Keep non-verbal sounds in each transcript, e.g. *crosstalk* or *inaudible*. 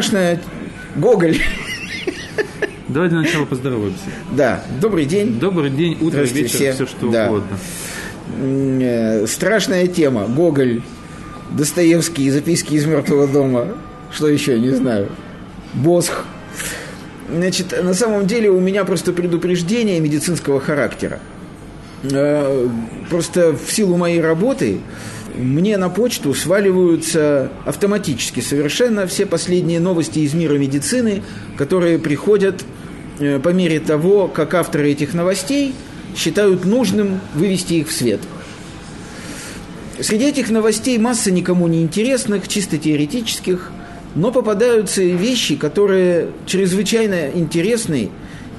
страшная Гоголь. Давайте сначала поздороваемся. Да, добрый день. Добрый день, утро, вечер, все. все что Да. угодно. Э, Страшная тема. Гоголь, Достоевский, записки из мертвого дома. Что еще, не знаю. Босх. Значит, на самом деле у меня просто предупреждение медицинского характера. Э, Просто в силу моей работы мне на почту сваливаются автоматически совершенно все последние новости из мира медицины, которые приходят э, по мере того, как авторы этих новостей считают нужным вывести их в свет. Среди этих новостей масса никому не интересных, чисто теоретических, но попадаются вещи, которые чрезвычайно интересны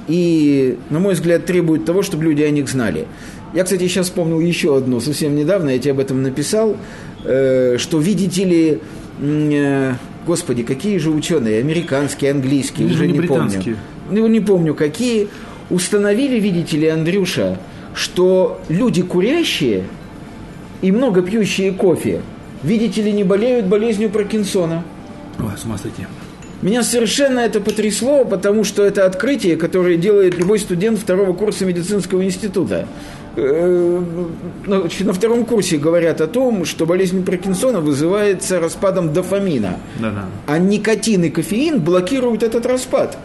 и, на мой взгляд, требуют того, чтобы люди о них знали. Я, кстати, сейчас вспомнил еще одну, совсем недавно я тебе об этом написал, э, что, видите ли, э, господи, какие же ученые, американские, английские, Они же уже не не, помню. Ну, не помню какие, установили, видите ли, Андрюша, что люди курящие и много пьющие кофе, видите ли, не болеют болезнью Паркинсона. Ой, с ума сойти. Меня совершенно это потрясло, потому что это открытие, которое делает любой студент второго курса медицинского института. Э, значит, На втором курсе говорят о том, что болезнь Паркинсона вызывается распадом дофамина. Да-да. А никотин и кофеин блокируют этот распад.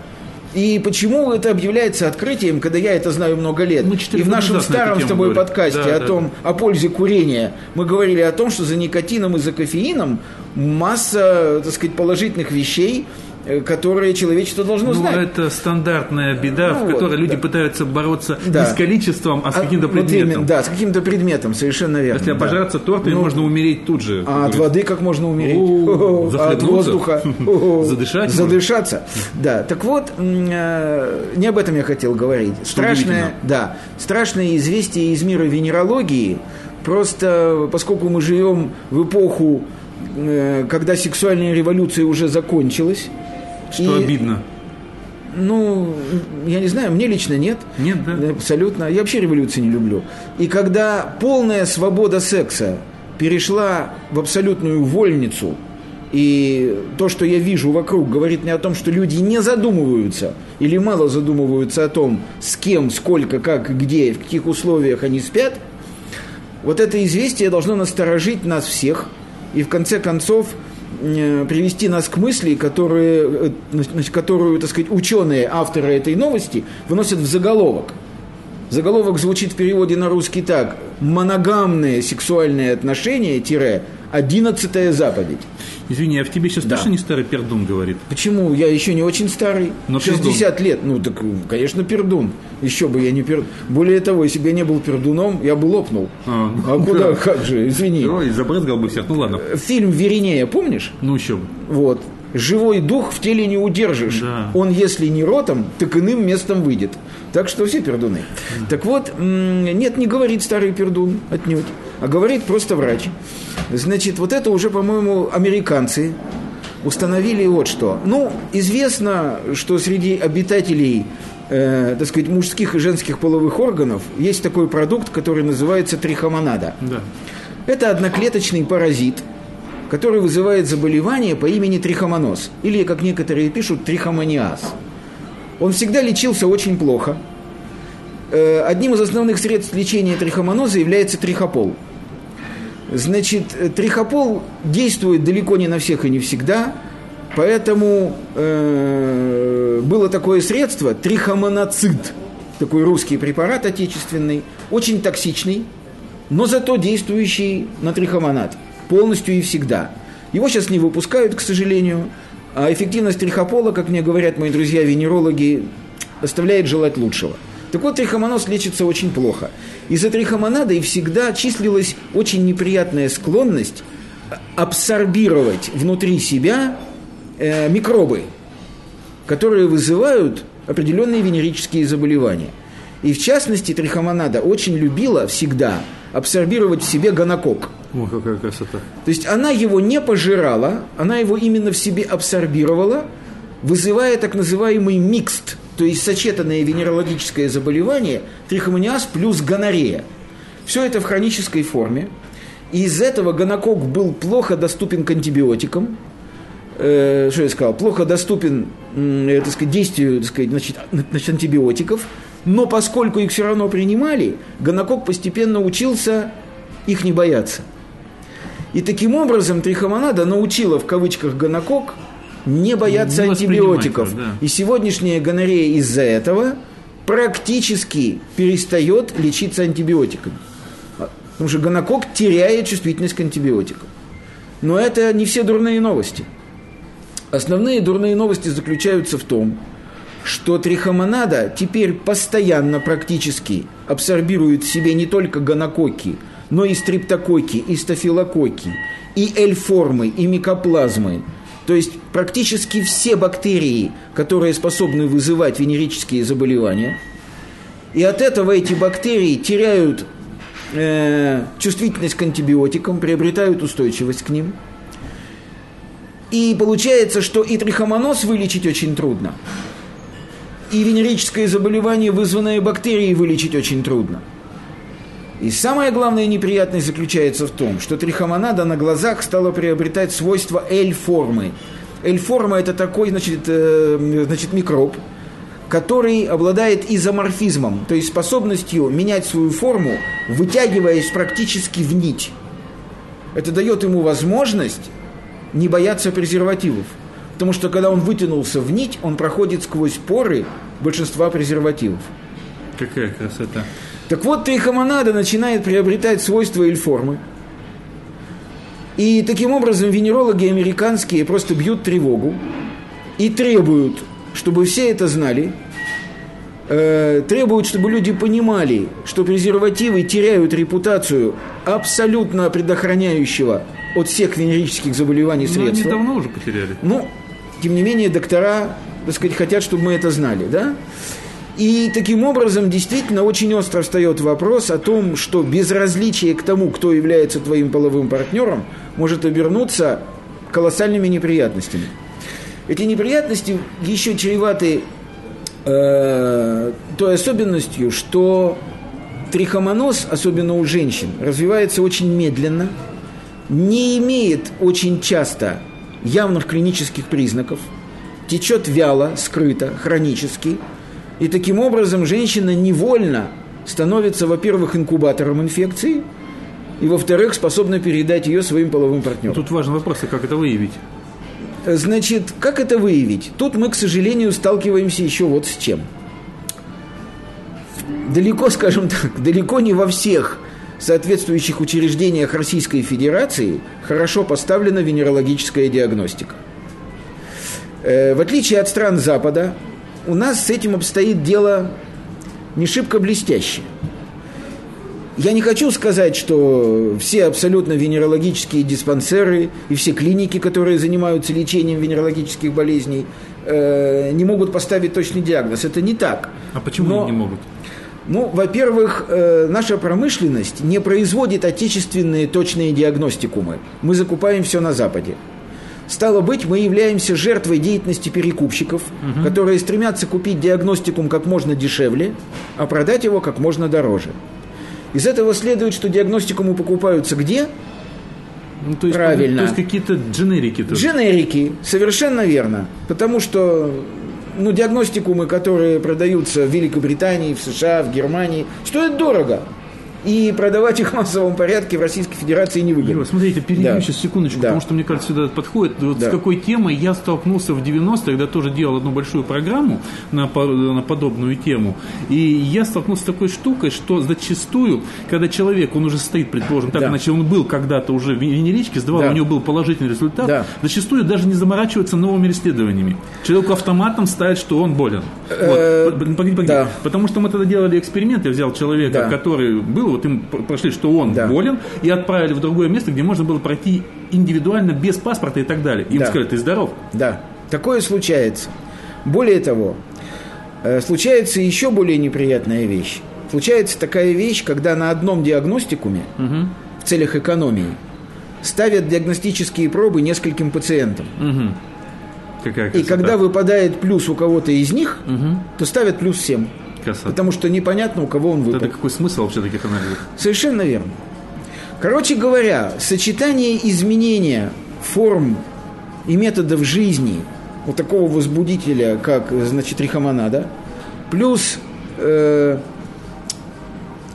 И почему это объявляется открытием, когда я это знаю много лет? Мы четыре и в нашем старом с тобой говорили. подкасте Да, о да, том, о пользе курения, мы говорили о том, что за никотином и за кофеином масса, так сказать, положительных вещей, которые человечество должно Ну, знать. это стандартная беда, Ну в вот, которой люди да. пытаются бороться Да. не с количеством, а с каким-то вот предметом. именно, да, с каким-то предметом, совершенно верно. Если да. обожраться тортами, Ну, можно умереть тут же. А от Говорит, воды как можно умереть? О, А от воздуха? *laughs* Задышать Задышаться. Да. Так вот, э, не об этом я хотел говорить. Страшное, да, страшное известие из мира венерологии. Просто поскольку мы живем в эпоху, э, когда сексуальная революция уже закончилась. Что и, обидно. Ну, я не знаю, мне лично нет. Нет, да? Абсолютно. Я вообще революции не люблю. И когда полная свобода секса перешла в абсолютную вольницу, и то, что я вижу вокруг, говорит мне о том, что люди не задумываются или мало задумываются о том, с кем, сколько, как, где, в каких условиях они спят, вот это известие должно насторожить нас всех и в конце концов привести нас к мысли, которые, э, которую, так сказать, ученые, авторы этой новости выносят в заголовок. Заголовок звучит в переводе на русский так. Моногамные сексуальные отношения, тире, одиннадцатая заповедь. Извини, а в тебе сейчас Да. точно не старый пердун говорит? Почему? Я еще не очень старый. Но 60 лет. Ну, так, конечно, пердун. Еще бы я не пердун. Более того, если бы я не был пердуном, я бы лопнул. А, А куда? *laughs* как? Же? Извини. Ой, забрызгал бы всех. Ну ладно. Фильм «Веринея», помнишь? Ну еще бы. Вот. Живой дух в теле не удержишь. Да. Он, если не ротом, так иным местом выйдет. Так что все пердуны. Так вот, нет, не говорит старый пердун отнюдь, а говорит просто врач. Значит, вот это уже, по-моему, американцы установили вот что. Ну, известно, что среди обитателей, э, так сказать, мужских и женских половых органов есть такой продукт, который называется трихомонада. Да. Это одноклеточный паразит, который вызывает заболевание по имени трихомоноз, или, как некоторые пишут, трихомониаз. Он всегда лечился очень плохо. Э, Одним из основных средств лечения трихомоноза является трихопол. Значит, э, трихопол действует далеко не на всех и не всегда, поэтому э, было такое средство, трихомоноцид, такой русский препарат отечественный, очень токсичный, но зато действующий на трихомонад полностью и всегда. Его сейчас не выпускают, к сожалению, а эффективность трихопола, как мне говорят мои друзья-венерологи, оставляет желать лучшего. Так вот, трихомоноз лечится очень плохо. Из-за трихомонада и всегда числилась очень неприятная склонность абсорбировать внутри себя э, микробы, которые вызывают определенные венерические заболевания. И в частности, трихомонада очень любила всегда абсорбировать в себе гонокок. О, какая красота. То есть она его не пожирала, она его именно в себе абсорбировала, вызывая так называемый микст, то есть сочетанное венерологическое заболевание, трихомониаз плюс гонорея. Все это в хронической форме. И из этого гонокок был плохо доступен к антибиотикам. э, что я сказал, плохо доступен, э, так сказать, действию, так сказать, значит, значит, антибиотиков, но поскольку их все равно принимали, гонокок постепенно учился их не бояться. И таким образом трихомонада научила в кавычках гонокок не бояться Не антибиотиков. да. И сегодняшняя гонорея из-за этого практически перестает лечиться антибиотиками. Потому что гонокок теряет чувствительность к антибиотикам. Но это не все дурные новости. Основные дурные новости заключаются в том, что трихомонада теперь постоянно практически абсорбирует в себе не только гонококи, но и стриптококи, и стафилококи, и эльформы, и микоплазмы. То есть практически все бактерии, которые способны вызывать венерические заболевания. И от этого эти бактерии теряют э, чувствительность к антибиотикам, приобретают устойчивость к ним. И получается, что и трихомоноз вылечить очень трудно, и венерическое заболевание, вызванное бактерией, вылечить очень трудно. И самая главная неприятность заключается в том, что трихомонада на глазах стала приобретать свойства L-формы. L-форма – это такой, значит, э, значит, микроб, который обладает изоморфизмом, то есть способностью менять свою форму, вытягиваясь практически в нить. Это дает ему возможность не бояться презервативов. Потому что когда он вытянулся в нить, он проходит сквозь поры большинства презервативов. Какая красота. Так вот, трихомонада начинает приобретать свойства эльформы. И таким образом венерологи американские просто бьют тревогу и требуют, чтобы все это знали, э, требуют, чтобы люди понимали, что презервативы теряют репутацию абсолютно предохраняющего от всех венерических заболеваний Ну, они средства. давно уже потеряли. Ну, тем не менее, доктора, так сказать, хотят, чтобы мы это знали, да? И таким образом действительно очень остро встает вопрос о том, что безразличие к тому, кто является твоим половым партнером, может обернуться колоссальными неприятностями. Эти неприятности еще чреваты э, той особенностью, что трихомоноз, особенно у женщин, развивается очень медленно, не имеет очень часто явных клинических признаков, течет вяло, скрыто, хронически, и таким образом женщина невольно становится, во-первых, инкубатором инфекции, и, во-вторых, способна передать ее своим половым партнерам. Тут важный вопрос, а как это выявить? Значит, как это выявить? Тут мы, к сожалению, сталкиваемся еще вот с чем. Далеко, скажем так, далеко не во всех соответствующих учреждениях Российской Федерации хорошо поставлена венерологическая диагностика. Э, В отличие от стран Запада, у нас с этим обстоит дело не шибко блестяще. Я не хочу сказать, что все абсолютно венерологические диспансеры и все клиники, которые занимаются лечением венерологических болезней, э, не могут поставить точный диагноз. Это не так. А почему Но- они не могут? Ну, во-первых, э, наша промышленность не производит отечественные точные диагностикумы. Мы закупаем все на Западе. Стало быть, мы являемся жертвой деятельности перекупщиков, которые стремятся купить диагностикум как можно дешевле, а продать его как можно дороже. Из этого следует, что диагностикумы покупаются где? Ну, то есть, Правильно. То есть какие-то дженерики тут. Дженерики, совершенно верно. Потому что ну, диагностикумы, которые продаются в Великобритании, в США, в Германии, стоят дорого. И продавать их в массовом порядке в Российской Федерации не выгодно. Юра, смотрите, перейдем Да. сейчас секундочку, Да. потому что, мне кажется, сюда подходит. Вот Да. с какой темой я столкнулся в 90-е, когда тоже делал одну большую программу на, на подобную тему. И я столкнулся с такой штукой, что зачастую, когда человек, он уже стоит, предположим, так Да. иначе он был когда-то уже в венеричке, сдавал, Да. у него был положительный результат, Да. зачастую даже не заморачивается новыми исследованиями. Человеку автоматом ставит, что он болен. Э, Вот, погоди, погоди. да. Потому что мы тогда делали эксперимент, я взял человека, Да. который был, вот им прошли, что он Да. болен, и отправили в другое место, где можно было пройти индивидуально, без паспорта и так далее. Им Да. сказали, ты здоров. Да, такое случается. Более того, э, случается еще более неприятная вещь. Случается такая вещь, когда на одном диагностикуме в целях экономии ставят диагностические пробы нескольким пациентам. Мгм. Какая И когда выпадает плюс у кого-то из них, Мгм. то ставят плюс всем. Красота. Потому что непонятно, у кого он выпал. Это какой смысл вообще таких анализов? Совершенно верно. Короче говоря, сочетание изменения форм и методов жизни вот такого возбудителя, как, значит, рихомонада, плюс э,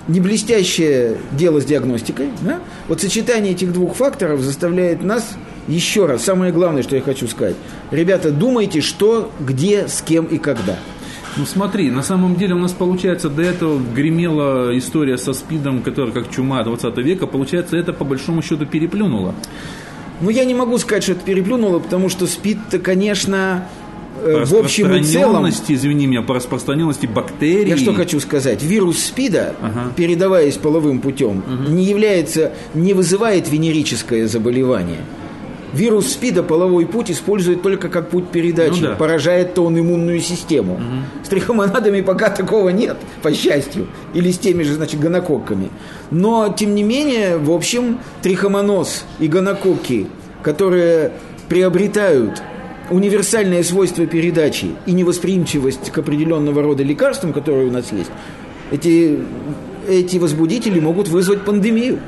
не блестящее дело с диагностикой, да? вот сочетание этих двух факторов заставляет нас еще раз, самое главное, что я хочу сказать. Ребята, думайте, что, где, с кем и когда. Ну смотри, на самом деле у нас получается до этого гремела история со СПИДом, которая как чума 20 века, получается это по большому счету переплюнуло. Ну я не могу сказать, что это переплюнуло, потому что СПИД-то, конечно, э, в общем и целом... извини меня, по распространенности бактерий... Я что хочу сказать. Вирус СПИДа, ага. передаваясь половым путем, угу. не является, не вызывает венерическое заболевание. Вирус СПИДа половой путь использует только как путь передачи. Ну, да. Поражает-то он иммунную систему. Угу. С трихомонадами пока такого нет, по счастью. Или с теми же, значит, гонококками. Но, тем не менее, в общем, трихомоноз и гонококки, которые приобретают универсальные свойства передачи и невосприимчивость к определенного рода лекарствам, которые у нас есть, эти, эти возбудители могут вызвать пандемию.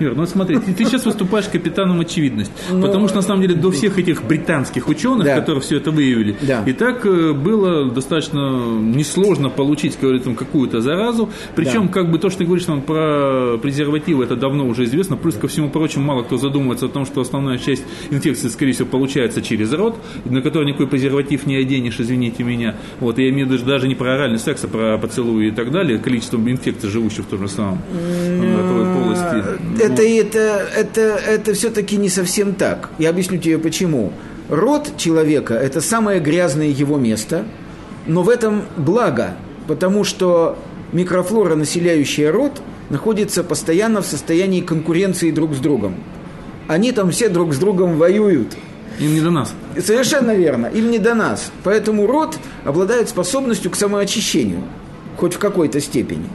Ир, ну смотри, ты, ты сейчас выступаешь капитаном очевидность. Но... Ну, потому что на самом деле до всех этих британских ученых, да. которые все это выявили, да. и так э, было достаточно несложно получить, говорится, какую-то заразу. Причем, да. как бы то, что ты говоришь нам про презервативы, это давно уже известно. Плюс ко всему прочему, мало кто задумывается о том, что основная часть инфекции, скорее всего, получается через рот, на который никакой презерватив не оденешь, извините меня. Вот, я имею в виду даже не про оральный секс, а про поцелуи и так далее, количество инфекций, живущих в том же самом ротовой полости это, это, это, это все-таки не совсем так. Я объясню тебе почему. Рот человека – это самое грязное его место, но в этом благо, потому что микрофлора, населяющая рот, находится постоянно в состоянии конкуренции друг с другом. Они там все друг с другом воюют. Им не до нас. Совершенно верно, им не до нас. Поэтому рот обладает способностью к самоочищению, хоть в какой-то степени.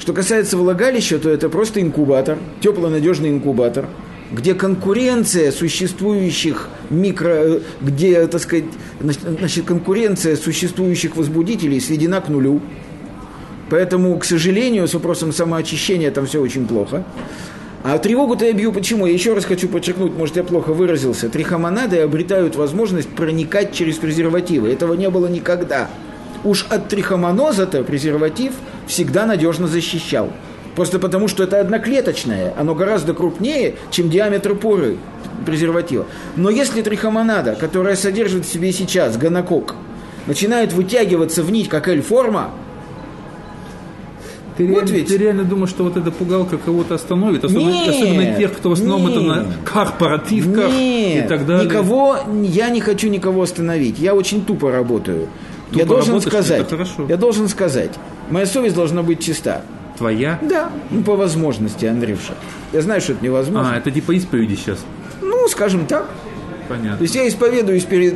Что касается влагалища, то это просто инкубатор, теплонадежный инкубатор, где конкуренция существующих микро, где, так сказать, значит, конкуренция существующих возбудителей сведена к нулю. Поэтому, к сожалению, с вопросом самоочищения там все очень плохо. А тревогу-то я бью почему? Я еще раз хочу подчеркнуть, может, я плохо выразился. Трихомонады обретают возможность проникать через презервативы. Этого не было никогда. Уж от трихомоноза-то презерватив всегда надежно защищал. Просто потому, что это одноклеточное, оно гораздо крупнее, чем диаметр поры презерватива. Но если трихомонада, которая содержит в себе сейчас гонокок, начинает вытягиваться в нить, как L-форма, ты, вот реально, ведь. ты реально думаешь, что вот эта пугалка кого-то остановит? Особенно, нет, особенно тех, кто в основном нет, это на корпоративках нет, и так далее. Никого, я не хочу никого остановить. Я очень тупо работаю я должен сказать, я должен сказать, моя совесть должна быть чиста. Твоя? Да, ну по возможности, Андрюша. Я знаю, что это невозможно. А, это типа исповеди сейчас? Ну, скажем так. Понятно. То есть я исповедуюсь перед,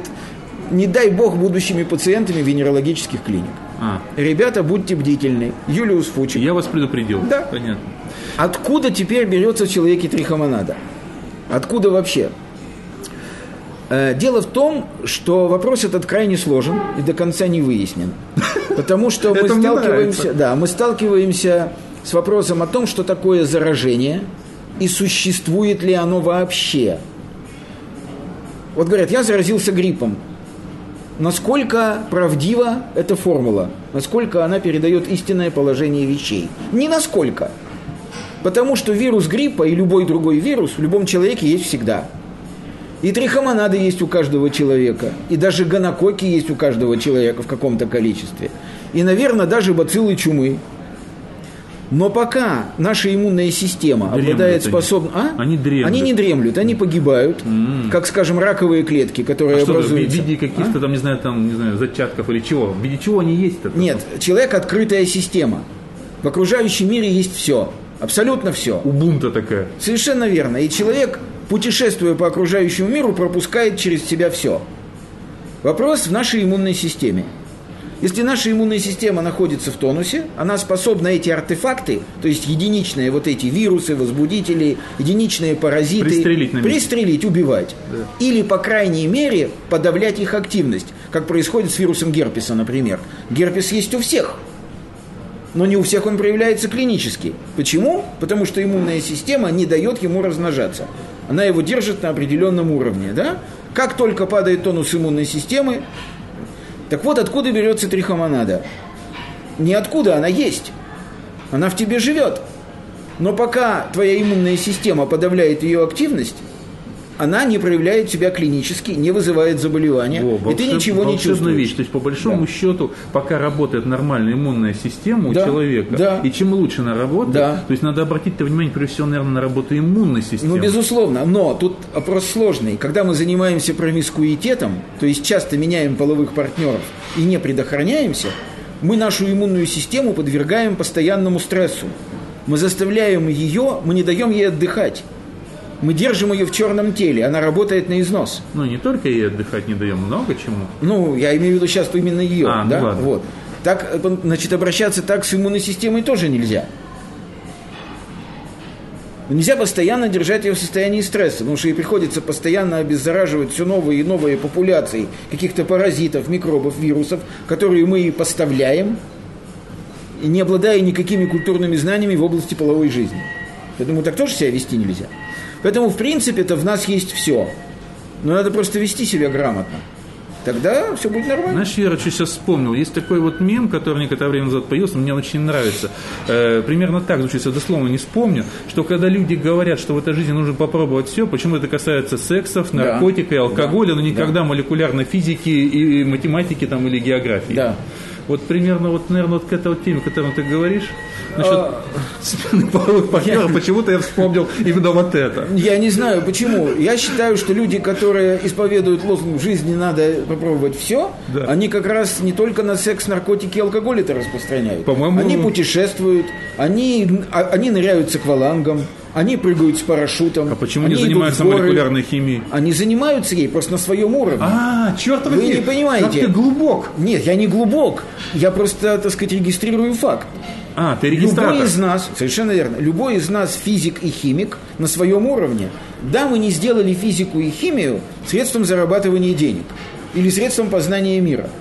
не дай бог, будущими пациентами венерологических клиник. А. Ребята, будьте бдительны. Юлиус Фучик. Я вас предупредил. Да. Понятно. Откуда теперь берется в человеке трихомонада? Откуда вообще? Э, дело в том, что вопрос этот крайне сложен и до конца не выяснен. *laughs* Потому что мы сталкиваемся, да, мы сталкиваемся с вопросом о том, что такое заражение и существует ли оно вообще. Вот говорят, я заразился гриппом. Насколько правдива эта формула? Насколько она передает истинное положение вещей? Не насколько. Потому что вирус гриппа и любой другой вирус в любом человеке есть всегда – и трихомонады есть у каждого человека. И даже гонококи есть у каждого человека в каком-то количестве. И, наверное, даже бациллы чумы. Но пока наша иммунная система дремлют обладает способностью... А? Они дремлют. Они не дремлют, они погибают, mm. как, скажем, раковые клетки, которые а образуются. Что, в виде каких-то а? там, не знаю, там, не знаю, зачатков или чего? В виде чего они есть? -то? Нет, человек открытая система. В окружающем мире есть все. Абсолютно все. Убунта такая. Совершенно верно. И человек путешествуя по окружающему миру, пропускает через себя все. Вопрос в нашей иммунной системе. Если наша иммунная система находится в тонусе, она способна эти артефакты, то есть единичные вот эти вирусы, возбудители, единичные паразиты, пристрелить, пристрелить убивать. Да. Или, по крайней мере, подавлять их активность, как происходит с вирусом герпеса, например. Герпес есть у всех, но не у всех он проявляется клинически. Почему? Потому что иммунная система не дает ему размножаться она его держит на определенном уровне, да? Как только падает тонус иммунной системы, так вот откуда берется трихомонада. Ниоткуда она есть. Она в тебе живет. Но пока твоя иммунная система подавляет ее активность, она не проявляет себя клинически, не вызывает заболевания, Во, и ты ничего не чувствуешь. вещь. То есть, по большому да. счету, пока работает нормальная иммунная система да. у человека, да. и чем лучше она работает, да. то есть надо обратить внимание, прежде всего, наверное, на работу иммунной системы. Ну, безусловно, но тут вопрос сложный. Когда мы занимаемся промискуитетом, то есть часто меняем половых партнеров и не предохраняемся, мы нашу иммунную систему подвергаем постоянному стрессу. Мы заставляем ее, мы не даем ей отдыхать мы держим ее в черном теле, она работает на износ. Ну, не только ей отдыхать не даем, много чему. Ну, я имею в виду сейчас именно ее, а, ну да? Ну, ладно. Вот. Так, значит, обращаться так с иммунной системой тоже нельзя. Нельзя постоянно держать ее в состоянии стресса, потому что ей приходится постоянно обеззараживать все новые и новые популяции каких-то паразитов, микробов, вирусов, которые мы ей поставляем, не обладая никакими культурными знаниями в области половой жизни. Я думаю, так тоже себя вести нельзя. Поэтому, в принципе, это в нас есть все. Но надо просто вести себя грамотно. Тогда все будет нормально. Знаешь, я что сейчас вспомнил. Есть такой вот мем, который некоторое время назад появился, мне очень нравится. Э, примерно так звучит, я дословно не вспомню, что когда люди говорят, что в этой жизни нужно попробовать все, почему это касается сексов, наркотика и алкоголя, да. но никогда да. молекулярной физики и математики там, или географии. Да. Вот примерно, вот, наверное, вот к этой вот теме, о которой ты говоришь, насчет а... смены половых партнеров, почему-то я вспомнил именно вот это. Я не знаю, почему. Я считаю, что люди, которые исповедуют лозунг «в жизни надо попробовать все», да. они как раз не только на секс, наркотики и алкоголь это распространяют. По-моему... Они путешествуют, они, а, они ныряют с аквалангом, они прыгают с парашютом. А почему они не занимаются молекулярной химией? Они занимаются ей просто на своем уровне. А, черт Вы не понимаете. Как ты глубок. Нет, я не глубок. Я просто, так сказать, регистрирую факт. А, ты регистратор. Любой из нас, совершенно верно, любой из нас физик и химик на своем уровне. Да, мы не сделали физику и химию средством зарабатывания денег или средством познания мира –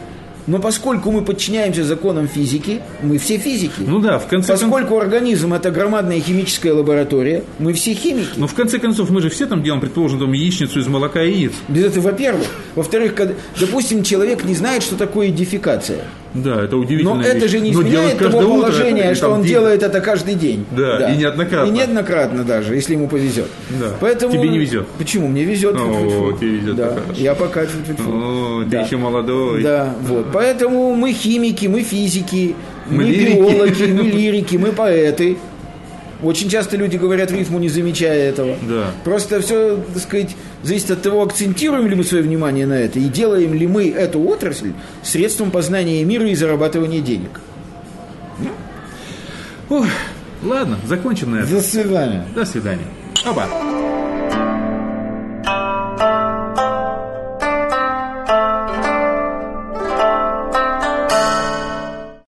но поскольку мы подчиняемся законам физики, мы все физики. Ну да, в конце Поскольку концов... организм это громадная химическая лаборатория, мы все химики. Ну в конце концов мы же все там делаем, предположим, там яичницу из молока и яиц. Без этого, во-первых. Во-вторых, когда, допустим, человек не знает, что такое дефекация. Да, это удивительно. Но вещь. это же не изменяет того положения, это, что он день. делает это каждый день. Да, да, и неоднократно. И неоднократно даже, если ему повезет. Да. Поэтому... Тебе не везет. Почему? Мне везет. О, тебе везет. Да. Я пока... О, да. ты еще молодой. Да, вот. Поэтому мы химики, мы физики, мы, мы лирики. биологи, мы лирики, мы поэты. Очень часто люди говорят рифму, не замечая этого. Да. Просто все, так сказать, зависит от того, акцентируем ли мы свое внимание на это и делаем ли мы эту отрасль средством познания мира и зарабатывания денег. Ох, ладно, закончим на этом. До свидания. До свидания. Оба.